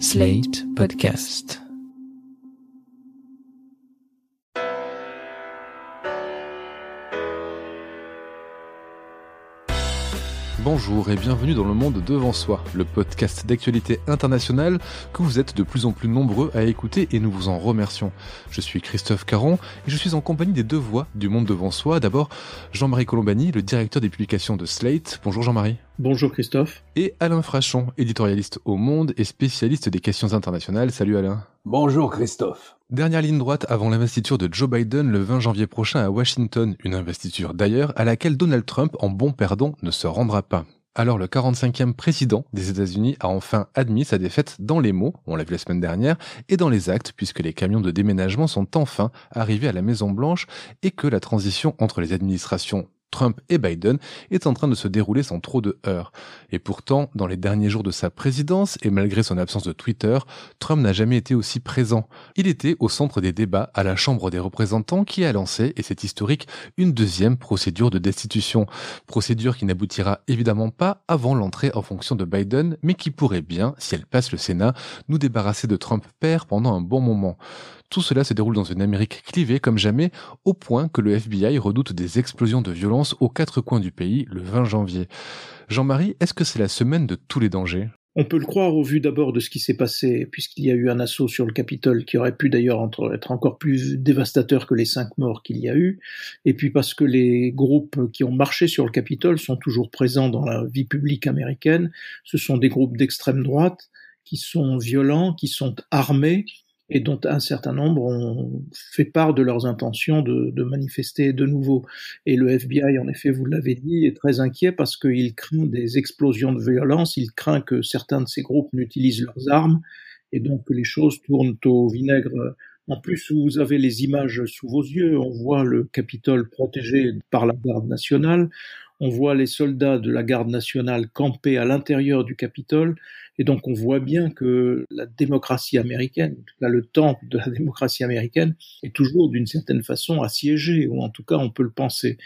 Slate Podcast. Bonjour et bienvenue dans le monde devant soi, le podcast d'actualité internationale que vous êtes de plus en plus nombreux à écouter et nous vous en remercions. Je suis Christophe Caron et je suis en compagnie des deux voix du monde devant soi. D'abord, Jean-Marie Colombani, le directeur des publications de Slate. Bonjour Jean-Marie. Bonjour Christophe. Et Alain Frachon, éditorialiste au Monde et spécialiste des questions internationales. Salut Alain. Bonjour Christophe. Dernière ligne droite avant l'investiture de Joe Biden le 20 janvier prochain à Washington, une investiture d'ailleurs à laquelle Donald Trump, en bon perdant, ne se rendra pas. Alors le 45e président des États-Unis a enfin admis sa défaite dans les mots, on l'a vu la semaine dernière, et dans les actes, puisque les camions de déménagement sont enfin arrivés à la Maison Blanche et que la transition entre les administrations Trump et Biden est en train de se dérouler sans trop de heurts. Et pourtant, dans les derniers jours de sa présidence, et malgré son absence de Twitter, Trump n'a jamais été aussi présent. Il était au centre des débats à la Chambre des représentants qui a lancé, et c'est historique, une deuxième procédure de destitution. Procédure qui n'aboutira évidemment pas avant l'entrée en fonction de Biden, mais qui pourrait bien, si elle passe le Sénat, nous débarrasser de Trump père pendant un bon moment. Tout cela se déroule dans une Amérique clivée comme jamais, au point que le FBI redoute des explosions de violence aux quatre coins du pays le 20 janvier. Jean-Marie, est-ce que c'est la semaine de tous les dangers? On peut le croire au vu d'abord de ce qui s'est passé, puisqu'il y a eu un assaut sur le Capitole qui aurait pu d'ailleurs être encore plus dévastateur que les cinq morts qu'il y a eu, et puis parce que les groupes qui ont marché sur le Capitole sont toujours présents dans la vie publique américaine. Ce sont des groupes d'extrême droite qui sont violents, qui sont armés, et dont un certain nombre ont fait part de leurs intentions de, de, manifester de nouveau. Et le FBI, en effet, vous l'avez dit, est très inquiet parce qu'il craint des explosions de violence, il craint que certains de ces groupes n'utilisent leurs armes, et donc que les choses tournent au vinaigre. En plus, vous avez les images sous vos yeux, on voit le Capitole protégé par la garde nationale, on voit les soldats de la garde nationale camper à l'intérieur du Capitole, et donc on voit bien que la démocratie américaine, cas le temple de la démocratie américaine, est toujours d'une certaine façon assiégé, ou en tout cas on peut le penser.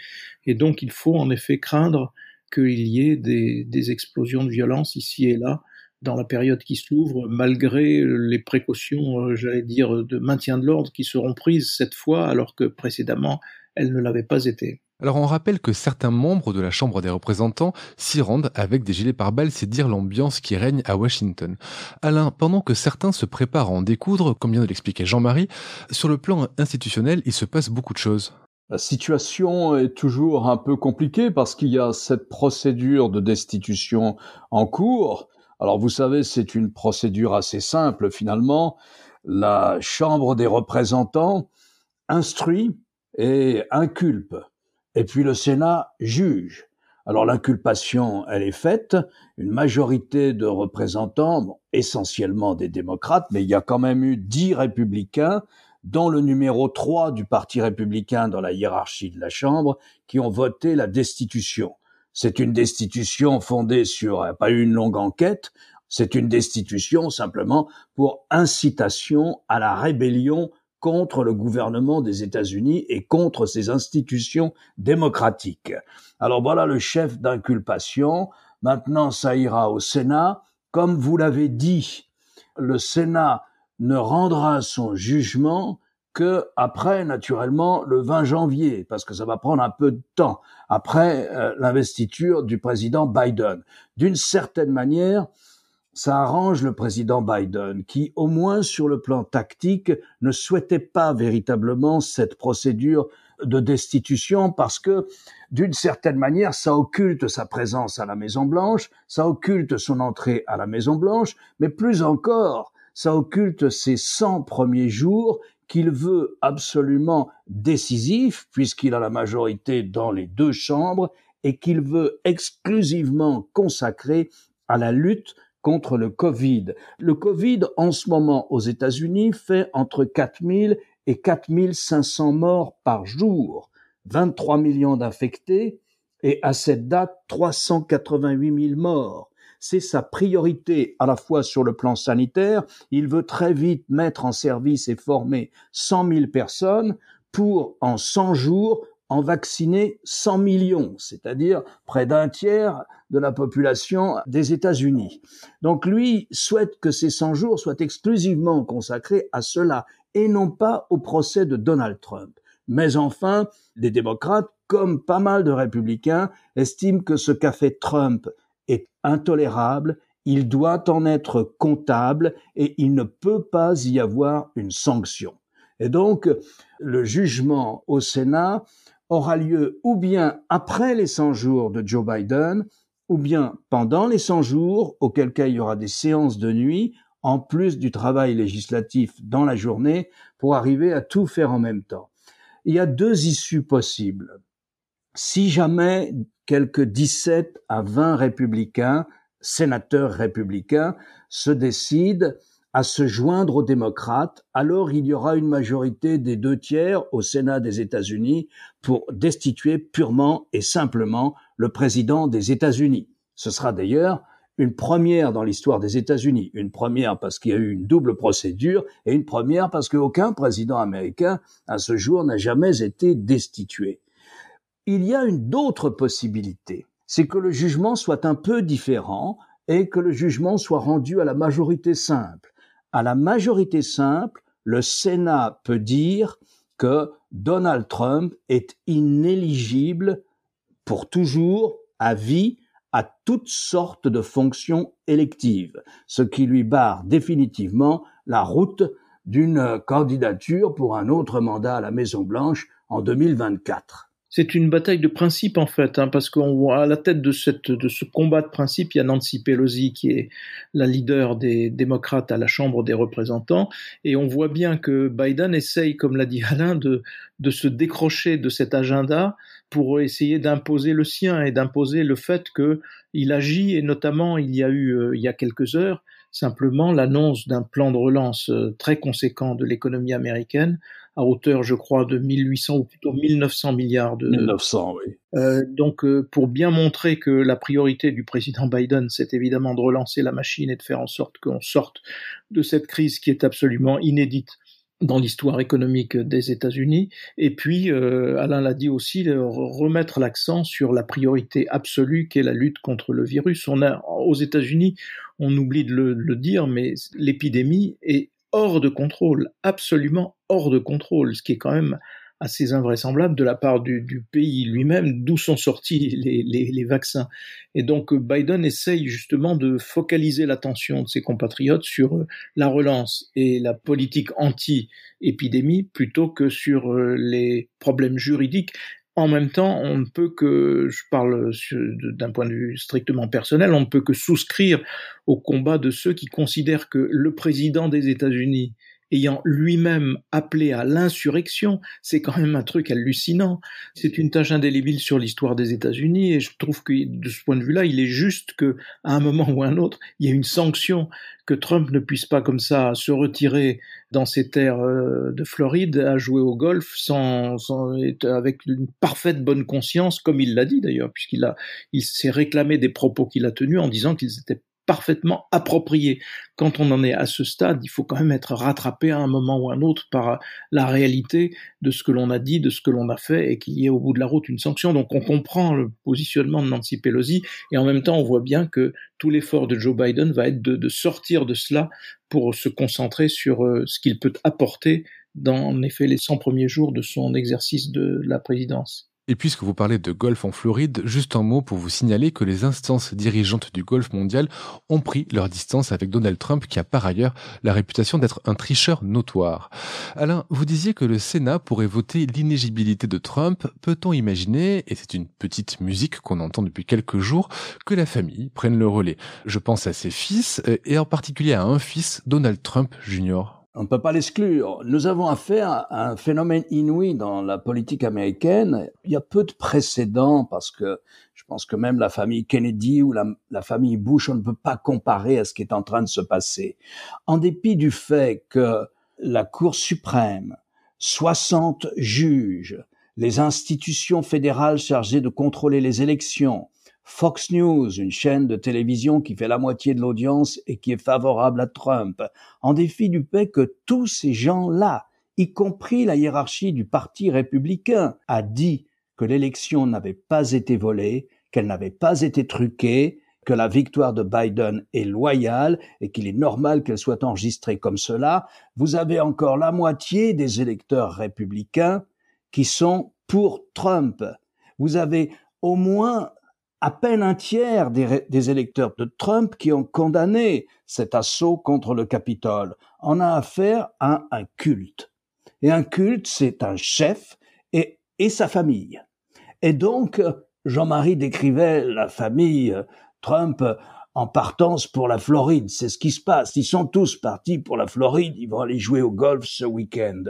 Et donc il faut en effet craindre qu'il y ait des, des explosions de violence ici et là dans la période qui s'ouvre, malgré les précautions, euh, j'allais dire, de maintien de l'ordre qui seront prises cette fois, alors que précédemment, elles ne l'avaient pas été. Alors on rappelle que certains membres de la Chambre des représentants s'y rendent avec des gilets pare-balles, c'est dire l'ambiance qui règne à Washington. Alain, pendant que certains se préparent à en découdre, comme vient de l'expliquer Jean-Marie, sur le plan institutionnel, il se passe beaucoup de choses. La situation est toujours un peu compliquée parce qu'il y a cette procédure de destitution en cours. Alors vous savez, c'est une procédure assez simple finalement. La Chambre des représentants instruit et inculpe et puis le Sénat juge. Alors l'inculpation, elle est faite, une majorité de représentants, essentiellement des démocrates, mais il y a quand même eu dix républicains, dont le numéro 3 du Parti républicain dans la hiérarchie de la Chambre, qui ont voté la destitution. C'est une destitution fondée sur euh, pas une longue enquête, c'est une destitution simplement pour incitation à la rébellion contre le gouvernement des États-Unis et contre ses institutions démocratiques. Alors voilà le chef d'inculpation. Maintenant, ça ira au Sénat. Comme vous l'avez dit, le Sénat ne rendra son jugement que après, naturellement, le 20 janvier, parce que ça va prendre un peu de temps, après euh, l'investiture du président Biden. D'une certaine manière, ça arrange le président Biden, qui, au moins sur le plan tactique, ne souhaitait pas véritablement cette procédure de destitution parce que, d'une certaine manière, ça occulte sa présence à la Maison Blanche, ça occulte son entrée à la Maison Blanche, mais plus encore, ça occulte ses 100 premiers jours qu'il veut absolument décisifs, puisqu'il a la majorité dans les deux chambres, et qu'il veut exclusivement consacrer à la lutte contre le Covid. Le Covid, en ce moment, aux États-Unis, fait entre 4000 et 4500 morts par jour, 23 millions d'infectés et à cette date, 388 000 morts. C'est sa priorité à la fois sur le plan sanitaire. Il veut très vite mettre en service et former 100 000 personnes pour, en 100 jours, en vacciner 100 millions, c'est-à-dire près d'un tiers de la population des États-Unis. Donc lui souhaite que ces 100 jours soient exclusivement consacrés à cela et non pas au procès de Donald Trump. Mais enfin, les démocrates, comme pas mal de républicains, estiment que ce qu'a fait Trump est intolérable, il doit en être comptable et il ne peut pas y avoir une sanction. Et donc, le jugement au Sénat aura lieu ou bien après les 100 jours de Joe Biden, ou bien pendant les 100 jours, auquel cas il y aura des séances de nuit, en plus du travail législatif dans la journée, pour arriver à tout faire en même temps. Il y a deux issues possibles. Si jamais quelques 17 à 20 républicains, sénateurs républicains, se décident à se joindre aux démocrates, alors il y aura une majorité des deux tiers au Sénat des États-Unis pour destituer purement et simplement le président des États-Unis. Ce sera d'ailleurs une première dans l'histoire des États-Unis, une première parce qu'il y a eu une double procédure et une première parce qu'aucun président américain à ce jour n'a jamais été destitué. Il y a une d'autre possibilité, c'est que le jugement soit un peu différent et que le jugement soit rendu à la majorité simple à la majorité simple, le Sénat peut dire que Donald Trump est inéligible pour toujours, à vie, à toutes sortes de fonctions électives, ce qui lui barre définitivement la route d'une candidature pour un autre mandat à la Maison Blanche en 2024 c'est une bataille de principe en fait, hein, parce qu'on voit à la tête de, ce combat de principe, il y a Nancy Pelosi qui est la leader des démocrates à la Chambre des représentants, et on voit bien que Biden essaye, comme l'a dit Alain, de, de se décrocher de cet agenda pour essayer d'imposer le sien et d'imposer le fait qu'il agit, et notamment il y a eu euh, il y a quelques heures simplement l'annonce d'un plan de relance euh, très conséquent de l'économie américaine à hauteur, je crois, de 1800 ou plutôt 1900 milliards de. 1900, oui. Euh, donc, euh, pour bien montrer que la priorité du président Biden, c'est évidemment de relancer la machine et de faire en sorte qu'on sorte de cette crise qui est absolument inédite dans l'histoire économique des États-Unis. Et puis, euh, Alain l'a dit aussi, remettre l'accent sur la priorité absolue qu'est la lutte contre le virus. On a, aux États-Unis, on oublie de le, le dire, mais l'épidémie est hors de contrôle, absolument hors de contrôle, ce qui est quand même assez invraisemblable de la part du, pays lui-même, d'où sont sortis les, vaccins. Et donc Biden essaye justement de focaliser l'attention de ses compatriotes sur euh, la relance et la politique anti-épidémie plutôt que sur euh, les problèmes juridiques en même temps, on ne peut que, je parle d'un point de vue strictement personnel, on ne peut que souscrire au combat de ceux qui considèrent que le président des États-Unis ayant lui-même appelé à l'insurrection, c'est quand même un truc hallucinant. C'est une tâche indélébile sur l'histoire des États-Unis et je trouve que de ce point de vue-là, il est juste que à un moment ou un autre, il y ait une sanction que Trump ne puisse pas comme ça se retirer dans ses terres euh, de Floride à jouer au golf sans, sans avec une parfaite bonne conscience, comme il l'a dit d'ailleurs, puisqu'il a, il s'est réclamé des propos qu'il a tenus en disant qu'ils étaient parfaitement approprié. Quand on en est à ce stade, il faut quand même être rattrapé à un moment ou un autre par la réalité de ce que l'on a dit, de ce que l'on a fait, et qu'il y ait au bout de la route une sanction. Donc on comprend le positionnement de Nancy Pelosi, et en même temps on voit bien que tout l'effort de Joe Biden va être de, sortir de cela pour se concentrer sur euh, ce qu'il peut apporter dans effet les 100 premiers jours de son exercice de la présidence. Et puisque vous parlez de golf en Floride, juste un mot pour vous signaler que les instances dirigeantes du golf mondial ont pris leur distance avec Donald Trump, qui a par ailleurs la réputation d'être un tricheur notoire. Alain, vous disiez que le Sénat pourrait voter l'inégibilité de Trump. Peut-on imaginer, et c'est une petite musique qu'on entend depuis quelques jours, que la famille prenne le relais? Je pense à ses fils, euh, et en particulier à un fils, Donald Trump Jr. On ne peut pas l'exclure. Nous avons affaire à un phénomène inouï dans la politique américaine. Il y a peu de précédents parce que je pense que même la famille Kennedy ou la, famille Bush, on ne peut pas comparer à ce qui est en train de se passer. En dépit du fait que la Cour suprême, 60 juges, les institutions fédérales chargées de contrôler les élections, Fox News, une chaîne de télévision qui fait la moitié de l'audience et qui est favorable à Trump, en défi du fait que tous ces gens-là, y compris la hiérarchie du Parti républicain, a dit que l'élection n'avait pas été volée, qu'elle n'avait pas été truquée, que la victoire de Biden est loyale et qu'il est normal qu'elle soit enregistrée comme cela, vous avez encore la moitié des électeurs républicains qui sont pour Trump. Vous avez au moins à peine un tiers des, électeurs de Trump qui ont condamné cet assaut contre le Capitole. On a affaire à un culte. Et un culte, c'est un chef et, et sa famille. Et donc, Jean-Marie décrivait la famille Trump en partance pour la Floride. C'est ce qui se passe. Ils sont tous partis pour la Floride. Ils vont aller jouer au golf ce week-end.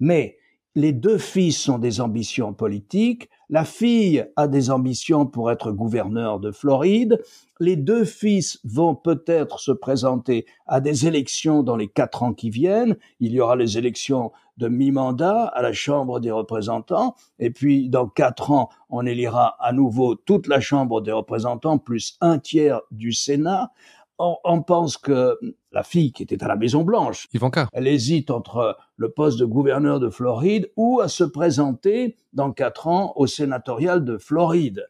Mais les deux fils ont des ambitions politiques. La fille a des ambitions pour être gouverneur de Floride. Les deux fils vont peut-être se présenter à des élections dans les quatre ans qui viennent. Il y aura les élections de mi-mandat à la Chambre des représentants. Et puis, dans quatre ans, on élira à nouveau toute la Chambre des représentants, plus un tiers du Sénat. On, pense que la fille qui était à la Maison Blanche, Ivanka, elle hésite entre le poste de gouverneur de Floride ou à se présenter dans quatre ans au sénatorial de Floride.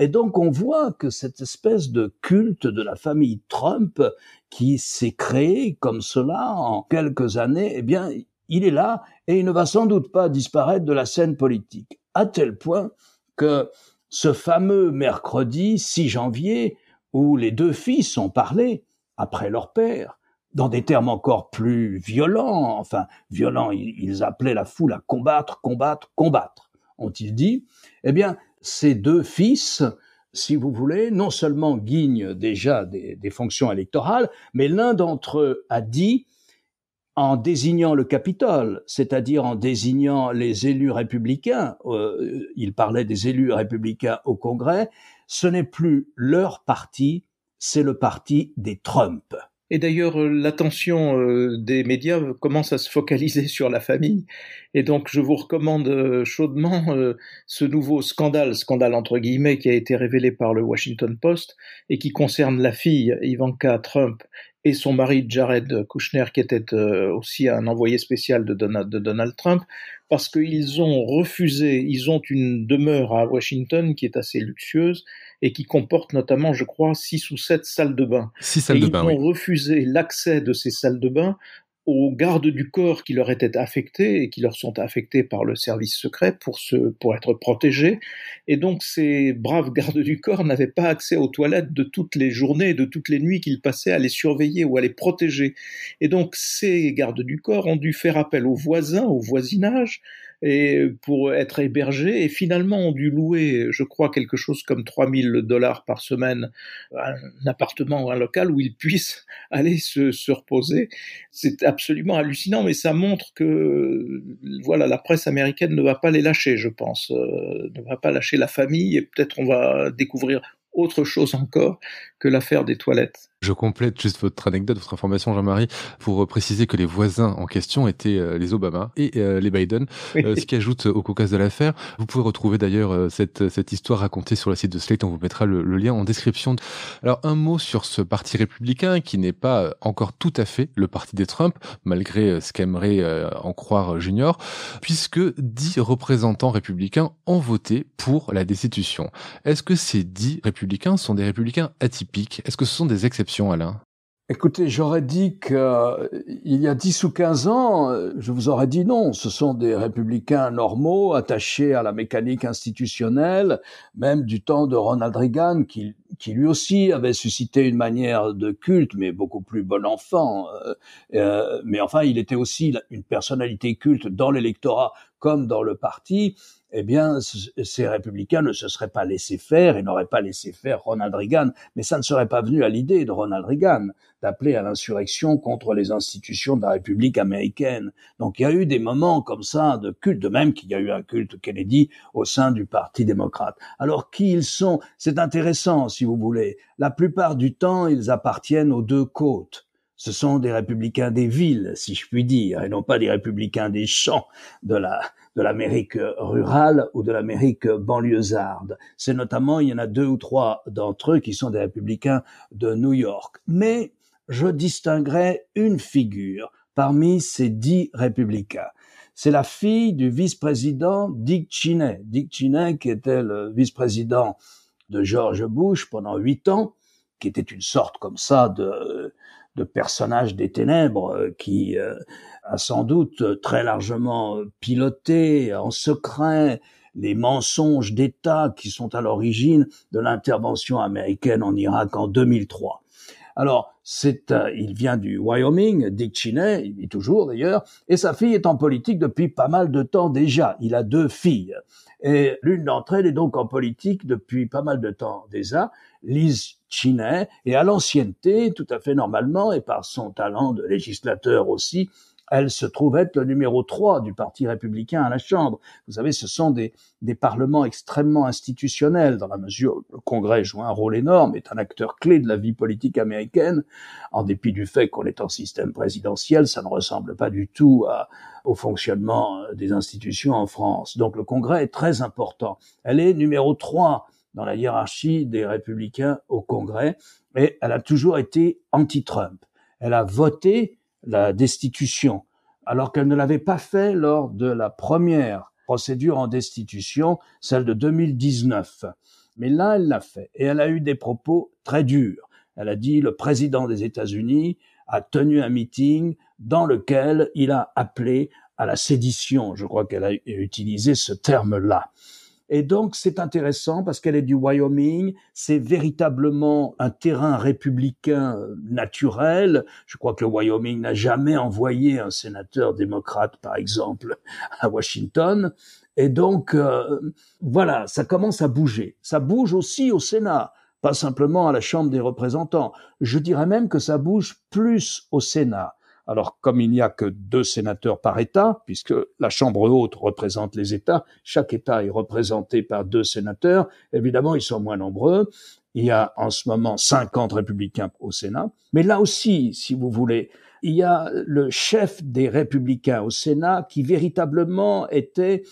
Et donc on voit que cette espèce de culte de la famille Trump qui s'est créé comme cela en quelques années, eh bien, il est là et il ne va sans doute pas disparaître de la scène politique. À tel point que ce fameux mercredi 6 janvier, où les deux fils ont parlé après leur père, dans des termes encore plus violents, enfin violents, ils appelaient la foule à combattre, combattre, combattre, ont-ils dit, eh bien, ces deux fils, si vous voulez, non seulement guignent déjà des, fonctions électorales, mais l'un d'entre eux a dit en désignant le Capitole, c'est-à-dire en désignant les élus républicains, euh, il parlait des élus républicains au Congrès, ce n'est plus leur parti, c'est le parti des Trump. Et d'ailleurs, euh, l'attention euh, des médias commence à se focaliser sur la famille. Et donc, je vous recommande chaudement ce nouveau scandale, scandale entre guillemets, qui a été révélé par le Washington Post et qui concerne la fille Ivanka Trump et son mari Jared Kushner, qui était euh, aussi un envoyé spécial de Donald, de Donald Trump, parce qu'ils ont refusé, ils ont une demeure à Washington qui est assez luxueuse et qui comporte notamment, je crois, six ou sept salles de bain. Six salles de bain, ils ont refusé l'accès de ces salles de bain aux gardes du corps qui leur étaient affectés et qui leur sont affectés par le service secret pour se, pour être protégés. Et donc ces braves gardes du corps n'avaient pas accès aux toilettes de toutes les journées et de toutes les nuits qu'ils passaient à les surveiller ou à les protéger. Et donc ces gardes du corps ont dû faire appel aux voisins, au voisinage, et pour être hébergés et finalement ont dû louer, je crois, quelque chose comme 3000 dollars par semaine, un appartement ou un local où ils puissent aller se, se reposer. C'est absolument hallucinant, mais ça montre que voilà, la presse américaine ne va pas les lâcher, je pense, euh, ne va pas lâcher la famille. Et peut-être on va découvrir autre chose encore que l'affaire des toilettes. Je complète juste votre anecdote, votre information, Jean-Marie, pour préciser que les voisins en question étaient euh, les Obama et euh, les Biden, euh, ce qui ajoute au caucase de l'affaire. Vous pouvez retrouver d'ailleurs cette, cette histoire racontée sur le site de Slate, on vous mettra le, lien en description. Alors un mot sur ce parti républicain qui n'est pas encore tout à fait le parti des Trump, malgré ce qu'aimerait en croire Junior, puisque dix représentants républicains ont voté pour la destitution. Est-ce que ces dix républicains sont des républicains atypiques? Est-ce que ce sont des exceptions Alain? Écoutez, j'aurais dit qu'il euh, y a 10 ou 15 ans, je vous aurais dit non, ce sont des républicains normaux, attachés à la mécanique institutionnelle, même du temps de Ronald Reagan, qui, lui aussi avait suscité une manière de culte, mais beaucoup plus bon enfant. Euh, euh, mais enfin, il était aussi une personnalité culte dans l'électorat comme dans le parti eh bien, ces républicains ne se seraient pas laissés faire et n'auraient pas laissé faire Ronald Reagan. Mais ça ne serait pas venu à l'idée de Ronald Reagan d'appeler à l'insurrection contre les institutions de la République américaine. Donc il y a eu des moments comme ça de culte, de même qu'il y a eu un culte Kennedy au sein du Parti démocrate. Alors qui ils sont? C'est intéressant, si vous voulez. La plupart du temps, ils appartiennent aux deux côtes ce sont des républicains des villes, si je puis dire, et non pas des républicains des champs de la de l'Amérique rurale ou de l'Amérique banlieusarde. C'est notamment, il y en a deux ou trois d'entre eux qui sont des républicains de New York. Mais je distinguerai une figure parmi ces dix républicains. c'est la fille du vice-président Dick Cheney. Dick Cheney, qui était le vice-président de George Bush pendant huit ans, qui était une sorte comme ça de, de personnage des ténèbres, euh, qui euh, a sans doute très largement piloté en secret les mensonges d'État qui sont à l'origine de l'intervention américaine en Irak en 2003. Alors, c'est, euh, il vient du Wyoming, Dick Cheney, il vit toujours d'ailleurs, et sa fille est en politique depuis pas mal de temps déjà. Il a deux filles. Et l'une d'entre elles est donc en politique depuis pas mal de temps déjà, Liz Cheney, et à l'ancienneté, tout à fait normalement, et par son talent de législateur aussi, elle se trouve être le numéro 3 du Parti républicain à la Chambre. Vous savez, ce sont des, des parlements extrêmement institutionnels, dans la mesure où le Congrès joue un rôle énorme, est un acteur clé de la vie politique américaine, en dépit du fait qu'on est en système présidentiel, ça ne ressemble pas du tout à, au fonctionnement des institutions en France. Donc le Congrès est très important. Elle est numéro 3 dans la hiérarchie des républicains au Congrès, et elle a toujours été anti-Trump. Elle a voté la destitution, alors qu'elle ne l'avait pas fait lors de la première procédure en destitution, celle de 2019. Mais là, elle l'a fait et elle a eu des propos très durs. Elle a dit le président des États-Unis a tenu un meeting dans lequel il a appelé à la sédition. Je crois qu'elle a utilisé ce terme-là. Et donc, c'est intéressant parce qu'elle est du Wyoming. C'est véritablement un terrain républicain euh, naturel. Je crois que le Wyoming n'a jamais envoyé un sénateur démocrate, par exemple, à Washington. Et donc, euh, voilà, ça commence à bouger. Ça bouge aussi au Sénat, pas simplement à la Chambre des représentants. Je dirais même que ça bouge plus au Sénat. Alors, comme il n'y a que deux sénateurs par État, puisque la Chambre haute représente les États, chaque État est représenté par deux sénateurs, évidemment, ils sont moins nombreux. Il y a en ce moment 50 républicains au Sénat. Mais là aussi, si vous voulez, il y a le chef des républicains au Sénat qui véritablement était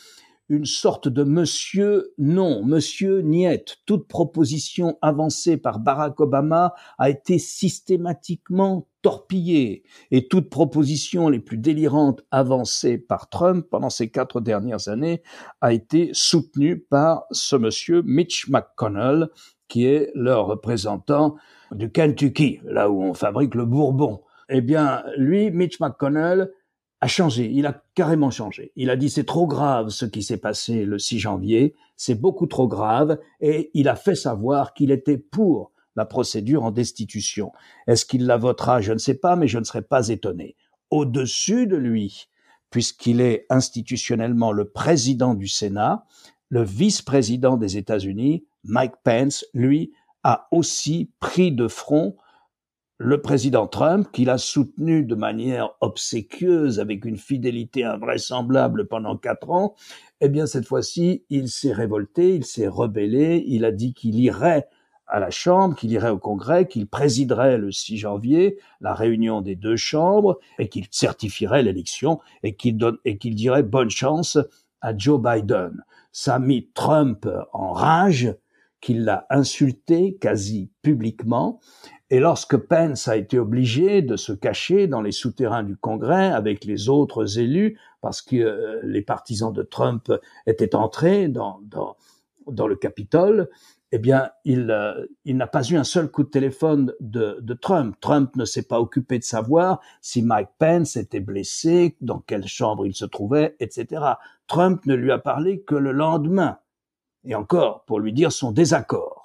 une sorte de monsieur non, monsieur Niet. Toute proposition avancée par Barack Obama a été systématiquement torpillée et toute proposition les plus délirantes avancée par Trump pendant ces quatre dernières années a été soutenue par ce monsieur Mitch McConnell qui est le représentant du Kentucky, là où on fabrique le bourbon. Eh bien, lui, Mitch McConnell, a changé, il a carrément changé. Il a dit c'est trop grave ce qui s'est passé le 6 janvier, c'est beaucoup trop grave, et il a fait savoir qu'il était pour la procédure en destitution. Est-ce qu'il la votera? Je ne sais pas, mais je ne serais pas étonné. Au-dessus de lui, puisqu'il est institutionnellement le président du Sénat, le vice-président des États-Unis, Mike Pence, lui, a aussi pris de front le président Trump, qu'il a soutenu de manière obséquieuse, avec une fidélité invraisemblable pendant quatre ans, eh bien cette fois-ci, il s'est révolté, il s'est rebellé, il a dit qu'il irait à la Chambre, qu'il irait au Congrès, qu'il présiderait le 6 janvier la réunion des deux chambres et qu'il certifierait l'élection et qu'il et qu'il dirait bonne chance à Joe Biden. Ça a mis Trump en rage, qu'il l'a insulté quasi publiquement et lorsque Pence a été obligé de se cacher dans les souterrains du Congrès avec les autres élus, parce que euh, les partisans de Trump étaient entrés dans, dans, dans le Capitole, eh bien, il, euh, il n'a pas eu un seul coup de téléphone de, de Trump. Trump ne s'est pas occupé de savoir si Mike Pence était blessé, dans quelle chambre il se trouvait, etc. Trump ne lui a parlé que le lendemain, et encore pour lui dire son désaccord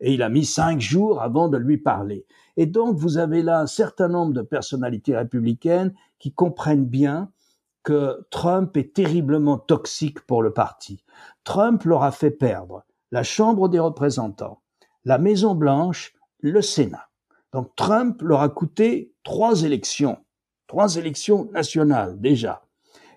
et il a mis cinq jours avant de lui parler. Et donc, vous avez là un certain nombre de personnalités républicaines qui comprennent bien que Trump est terriblement toxique pour le parti. Trump leur a fait perdre la Chambre des représentants, la Maison Blanche, le Sénat. Donc Trump leur a coûté trois élections, trois élections nationales déjà.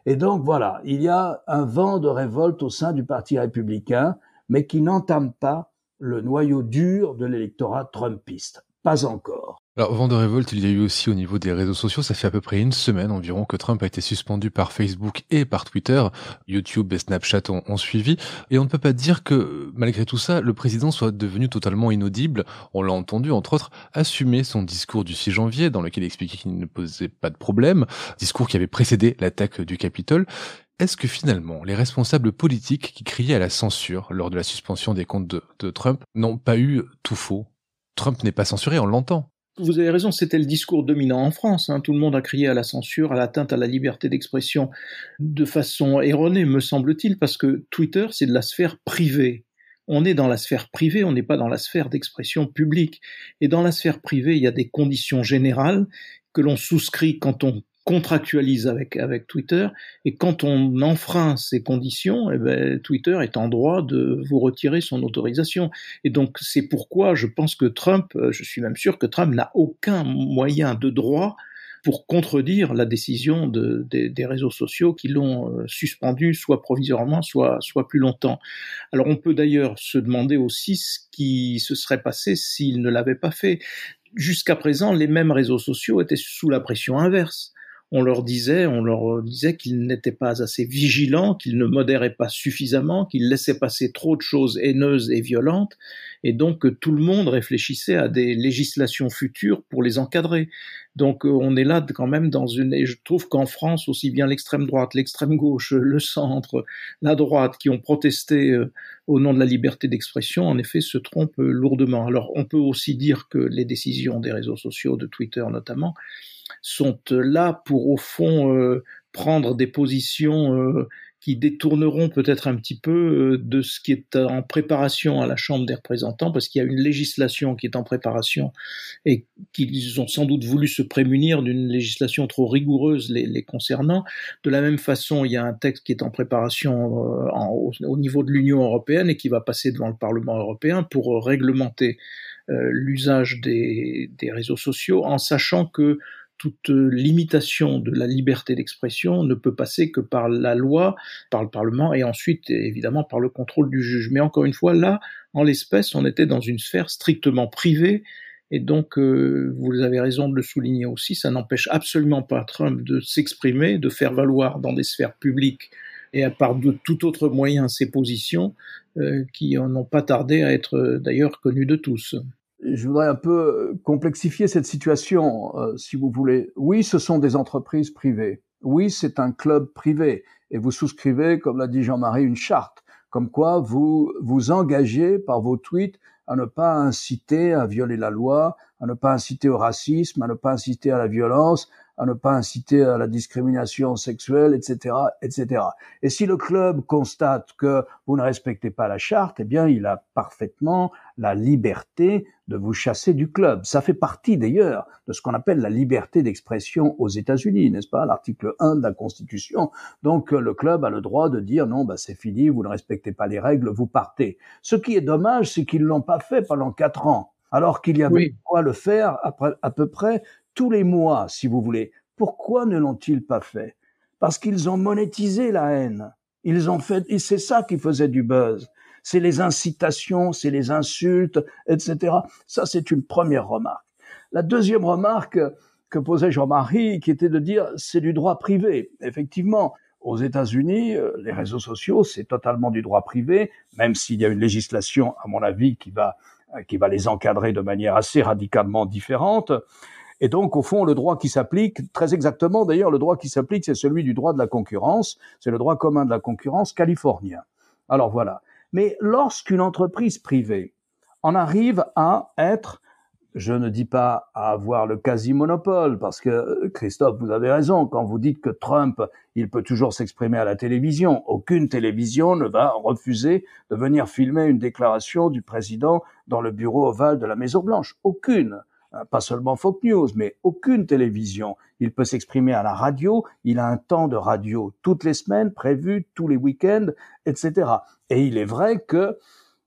Et donc voilà, il y a un vent de révolte au sein du Parti républicain, mais qui n'entame pas le noyau dur de l'électorat trumpiste. Pas encore. Alors, vent de révolte, il y a eu aussi au niveau des réseaux sociaux, ça fait à peu près une semaine environ que Trump a été suspendu par Facebook et par Twitter. YouTube et Snapchat ont, suivi. Et on ne peut pas dire que, malgré tout ça, le président soit devenu totalement inaudible. On l'a entendu, entre autres, assumer son discours du 6 janvier, dans lequel il expliquait qu'il ne posait pas de problème. Discours qui avait précédé l'attaque du Capitole. Est-ce que finalement, les responsables politiques qui criaient à la censure lors de la suspension des comptes de, de Trump n'ont pas eu tout faux? Trump n'est pas censuré, on l'entend. Vous avez raison, c'était le discours dominant en France. Hein. Tout le monde a crié à la censure, à l'atteinte à la liberté d'expression de façon erronée, me semble-t-il, parce que Twitter, c'est de la sphère privée. On est dans la sphère privée, on n'est pas dans la sphère d'expression publique. Et dans la sphère privée, il y a des conditions générales que l'on souscrit quand on contractualise avec, avec Twitter, et quand on enfreint ces conditions, eh ben, Twitter est en droit de vous retirer son autorisation. Et donc c'est pourquoi je pense que Trump, euh, je suis même sûr que Trump n'a aucun moyen de droit pour contredire la décision de, des réseaux sociaux qui l'ont euh, suspendu, soit provisoirement, soit, soit plus longtemps. Alors on peut d'ailleurs se demander aussi ce qui se serait passé s'il ne l'avait pas fait. Jusqu'à présent, les mêmes réseaux sociaux étaient sous la pression inverse on leur disait, on leur disait qu'ils n'étaient pas assez vigilants, qu'ils ne modéraient pas suffisamment, qu'ils laissaient passer trop de choses haineuses et violentes, et donc que tout le monde réfléchissait à des législations futures pour les encadrer. Donc euh, on est là quand même dans une, et je trouve qu'en France aussi bien l'extrême droite, l'extrême gauche, le centre, la droite qui ont protesté euh, au nom de la liberté d'expression, en effet, se trompent lourdement. Alors on peut aussi dire que les décisions des réseaux sociaux, de Twitter notamment, sont euh, là pour au fond euh, prendre des positions euh, qui détourneront peut-être un petit peu de ce qui est en préparation à la Chambre des représentants, parce qu'il y a une législation qui est en préparation et qu'ils ont sans doute voulu se prémunir d'une législation trop rigoureuse les, concernant. De la même façon, il y a un texte qui est en préparation au, niveau de l'Union européenne et qui va passer devant le Parlement européen pour réglementer l'usage des, des réseaux sociaux, en sachant que toute limitation de la liberté d'expression ne peut passer que par la loi, par le Parlement et ensuite évidemment par le contrôle du juge. Mais encore une fois, là, en l'espèce, on était dans une sphère strictement privée et donc, euh, vous avez raison de le souligner aussi, ça n'empêche absolument pas Trump de s'exprimer, de faire valoir dans des sphères publiques et à part de tout autre moyen ses positions, euh, qui n'ont pas tardé à être euh, d'ailleurs connues de tous je voudrais un peu complexifier cette situation, euh, si vous voulez. Oui, ce sont des entreprises privées. Oui, c'est un club privé. Et vous souscrivez, comme l'a dit Jean-Marie, une charte, comme quoi vous vous engagez par vos tweets à ne pas inciter à violer la loi, à ne pas inciter au racisme, à ne pas inciter à la violence, à ne pas inciter à la discrimination sexuelle, etc., etc. Et si le club constate que vous ne respectez pas la charte, eh bien, il a parfaitement la liberté de vous chasser du club. Ça fait partie d'ailleurs de ce qu'on appelle la liberté d'expression aux États-Unis, n'est-ce pas L'article 1 de la Constitution. Donc le club a le droit de dire non, bah, c'est fini, vous ne respectez pas les règles, vous partez. Ce qui est dommage, c'est qu'ils l'ont pas fait pendant quatre ans, alors qu'il y avait quoi le faire à peu près tous les mois, si vous voulez. Pourquoi ne l'ont-ils pas fait? Parce qu'ils ont monétisé la haine. Ils ont fait, et c'est ça qui faisait du buzz. C'est les incitations, c'est les insultes, etc. Ça, c'est une première remarque. La deuxième remarque que posait Jean-Marie, qui était de dire, c'est du droit privé. Effectivement, aux États-Unis, euh, les réseaux sociaux, c'est totalement du droit privé, même s'il y a une législation, à mon avis, qui va, qui va les encadrer de manière assez radicalement différente. Et donc, au fond, le droit qui s'applique, très exactement d'ailleurs, le droit qui s'applique, c'est celui du droit de la concurrence, c'est le droit commun de la concurrence californien. Alors voilà. Mais lorsqu'une entreprise privée en arrive à être, je ne dis pas à avoir le quasi-monopole, parce que Christophe, vous avez raison, quand vous dites que Trump, il peut toujours s'exprimer à la télévision, aucune télévision ne va refuser de venir filmer une déclaration du président dans le bureau ovale de la Maison Blanche. Aucune. Euh, pas seulement Fox News, mais aucune télévision. Il peut s'exprimer à la radio, il a un temps de radio toutes les semaines, prévu tous les week-ends, etc. Et il est vrai que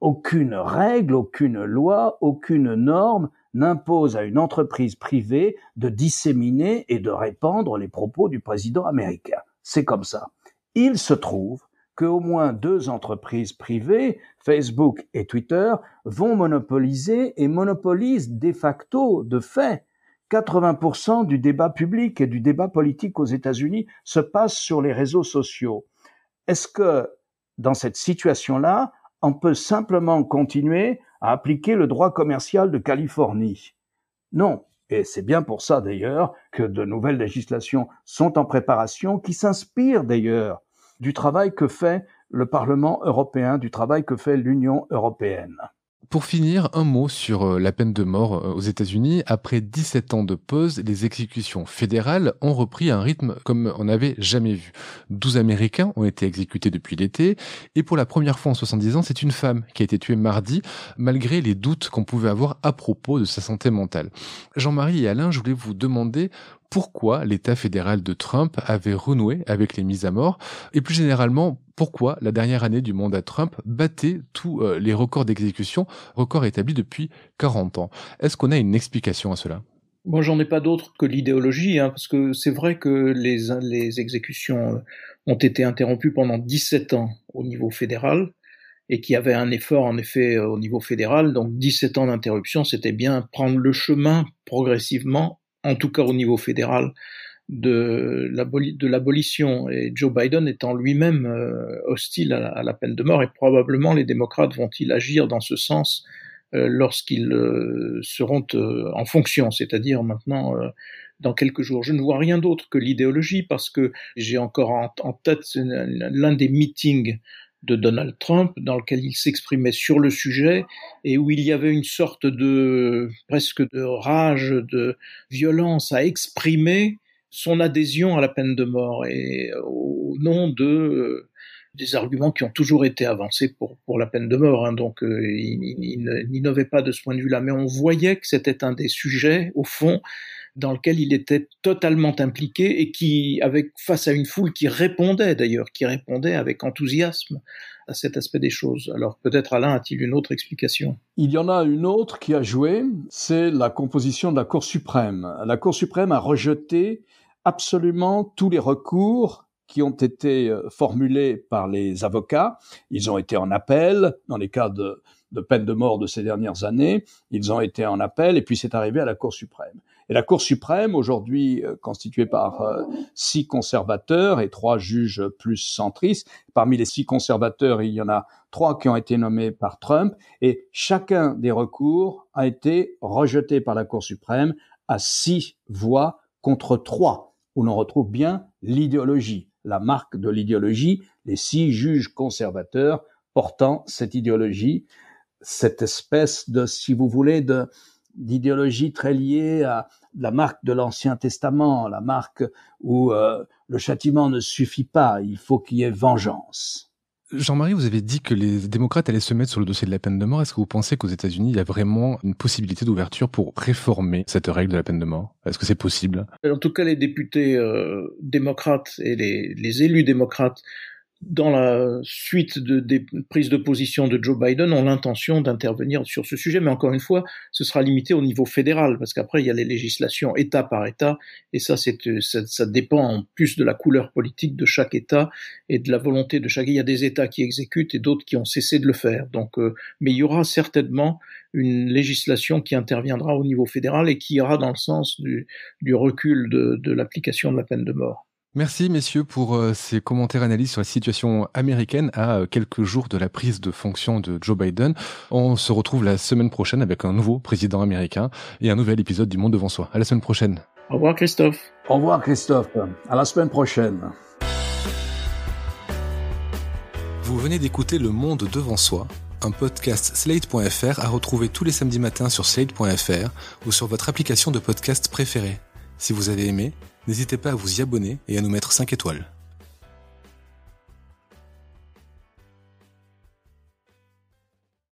aucune règle, aucune loi, aucune norme n'impose à une entreprise privée de disséminer et de répandre les propos du président américain. C'est comme ça. Il se trouve qu'au moins deux entreprises privées, Facebook et Twitter, vont monopoliser et monopolisent de facto, de fait, 80% du débat public et du débat politique aux États-Unis se passe sur les réseaux sociaux. Est-ce que dans cette situation-là, on peut simplement continuer à appliquer le droit commercial de Californie? Non. Et c'est bien pour ça d'ailleurs que de nouvelles législations sont en préparation, qui s'inspirent d'ailleurs du travail que fait le Parlement européen, du travail que fait l'Union européenne. Pour finir, un mot sur euh, la peine de mort euh, aux États-Unis. Après 17 ans de pause, les exécutions fédérales ont repris un rythme comme on n'avait jamais vu. 12 Américains ont été exécutés depuis l'été, et pour la première fois en 70 ans, c'est une femme qui a été tuée mardi, malgré les doutes qu'on pouvait avoir à propos de sa santé mentale. Jean-Marie et Alain, je voulais vous demander pourquoi l'État fédéral de Trump avait renoué avec les mises à mort et plus généralement pourquoi la dernière année du mandat Trump battait tous euh, les records d'exécution, records établis depuis 40 ans. Est-ce qu'on a une explication à cela? Moi, j'en ai pas d'autre que l'idéologie, hein, parce que c'est vrai que les, les exécutions euh, ont été interrompues pendant 17 ans au niveau fédéral, et qu'il y avait un effort, en effet, au niveau fédéral. Donc, 17 ans d'interruption, c'était bien prendre le chemin progressivement en tout cas au niveau fédéral, de l'abolition. Et Joe Biden étant lui-même euh, hostile à la, peine de mort, et probablement les démocrates vont-ils agir dans ce sens euh, lorsqu'ils euh, seront en fonction, c'est-à-dire maintenant dans quelques jours. Je ne vois rien d'autre que l'idéologie parce que j'ai encore en tête l'un des meetings de Donald Trump dans lequel il s'exprimait sur le sujet et où il y avait une sorte de presque de rage, de violence à exprimer son adhésion à la peine de mort et au nom de euh, des arguments qui ont toujours été avancés pour, pour la peine de mort. Hein. donc euh, il, il n'innovait pas de ce point de vue-là, mais on voyait que c'était un des sujets, au fond, dans lequel il était totalement impliqué et qui, face à une foule qui répondait d'ailleurs, qui répondait avec enthousiasme à cet aspect des choses. Alors peut-être Alain a-t-il une autre explication? Il y en a une autre qui a joué, c'est la composition de la Cour suprême. La Cour suprême a rejeté absolument tous les recours qui ont été euh, formulés par les avocats. Ils ont été en appel dans les cas de peine de mort de ces dernières années. Ils ont été en appel et puis c'est arrivé à la Cour suprême. Et la Cour suprême, aujourd'hui euh, constituée par euh, six conservateurs et trois juges plus centristes, parmi les six conservateurs, il y en a trois qui ont été nommés par Trump, et chacun des recours a été rejeté par la Cour suprême à six voix contre trois, où l'on retrouve bien l'idéologie, la marque de l'idéologie, les six juges conservateurs portant cette idéologie, cette espèce de, si vous voulez, de, d'idéologie très liée à la marque de l'Ancien Testament, la marque où euh, le châtiment ne suffit pas, il faut qu'il y ait vengeance. Jean-Marie, vous avez dit que les démocrates allaient se mettre sur le dossier de la peine de mort. Est-ce que vous pensez qu'aux États-Unis, il y a vraiment une possibilité d'ouverture pour réformer cette règle de la peine de mort? Est-ce que c'est possible? En tout cas, les députés euh, démocrates et les, les élus démocrates dans la suite de, des prises de position de Joe Biden, ont l'intention d'intervenir sur ce sujet, mais encore une fois, ce sera limité au niveau fédéral, parce qu'après, il y a les législations État par État, et ça, c'est, ça, ça, dépend en plus de la couleur politique de chaque État et de la volonté de chaque. Il y a des États qui exécutent et d'autres qui ont cessé de le faire. Donc, euh, mais il y aura certainement une législation qui interviendra au niveau fédéral et qui ira dans le sens du, du recul de, de l'application de la peine de mort. Merci messieurs pour euh, ces commentaires analyses sur la situation américaine à euh, quelques jours de la prise de fonction de Joe Biden. On se retrouve la semaine prochaine avec un nouveau président américain et un nouvel épisode du Monde devant soi. À la semaine prochaine. Au revoir Christophe. Au revoir Christophe. À la semaine prochaine. Vous venez d'écouter Le Monde devant soi, un podcast slate.fr à retrouver tous les samedis matins sur slate.fr ou sur votre application de podcast préférée. Si vous avez aimé, n'hésitez pas à vous y abonner et à nous mettre 5 étoiles.